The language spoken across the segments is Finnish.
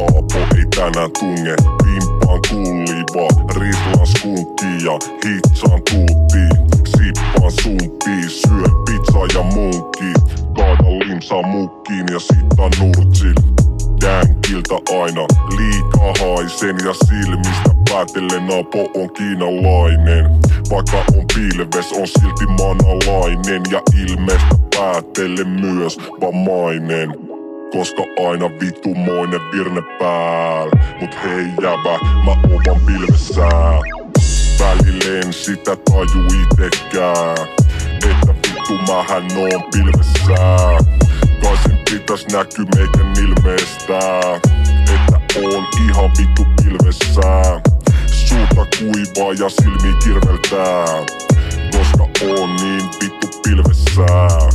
ei tänään tunge. Pimpaan kulliva, rislaan skunkki ja hitsaan tuutti. Sippaan sumpii, syön pizza ja munkki. Kaada limsaa mukkiin ja sittaa nurtsil. Jänkiltä aina liikaa haisen ja silmistä päätellen Napo on kiinalainen. Vaikka on pilves, on silti manalainen ja ilmeestä päätellen myös vammainen. Koska aina vittumoinen virne pääl. Mut hei jäbä, mä oon pilvessään Välilleen sitä taju itekään Että vittu mähän oon pilvessään Kai sen pitäis näky meikän ilmeestä Että oon ihan vittu pilvessään Suuta kuivaa ja silmi kirveltää Koska oon niin vittu pilvessään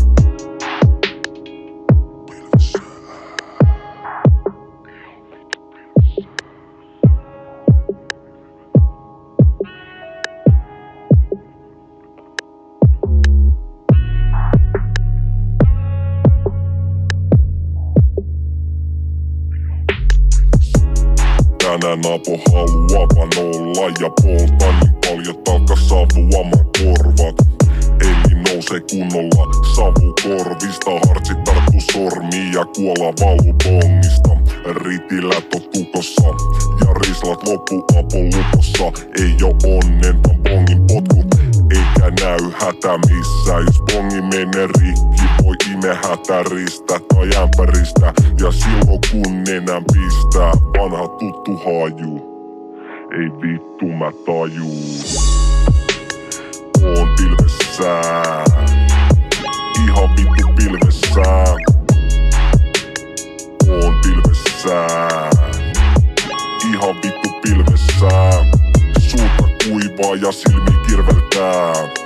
Tänään Apo haluaa vaan olla ja polta niin paljon taakka savuamaan korvat. Eli nousee kunnolla savu korvista Hartsi tarttu sormi ja kuola valu bongista Ritilät on tukossa ja rislat loppu Apo lupossa Ei oo onnen vaan bongin potkut eikä näy hätä missään Jos bongi menee rikki ime hätäristä tai ämpäristä Ja silloin kun nenän pistää vanha tuttu haju. Ei vittu mä tajuu Oon pilvessään Ihan vittu pilvessään Oon pilvessään Ihan vittu pilvessään Suuta kuivaa ja silmi kirveltää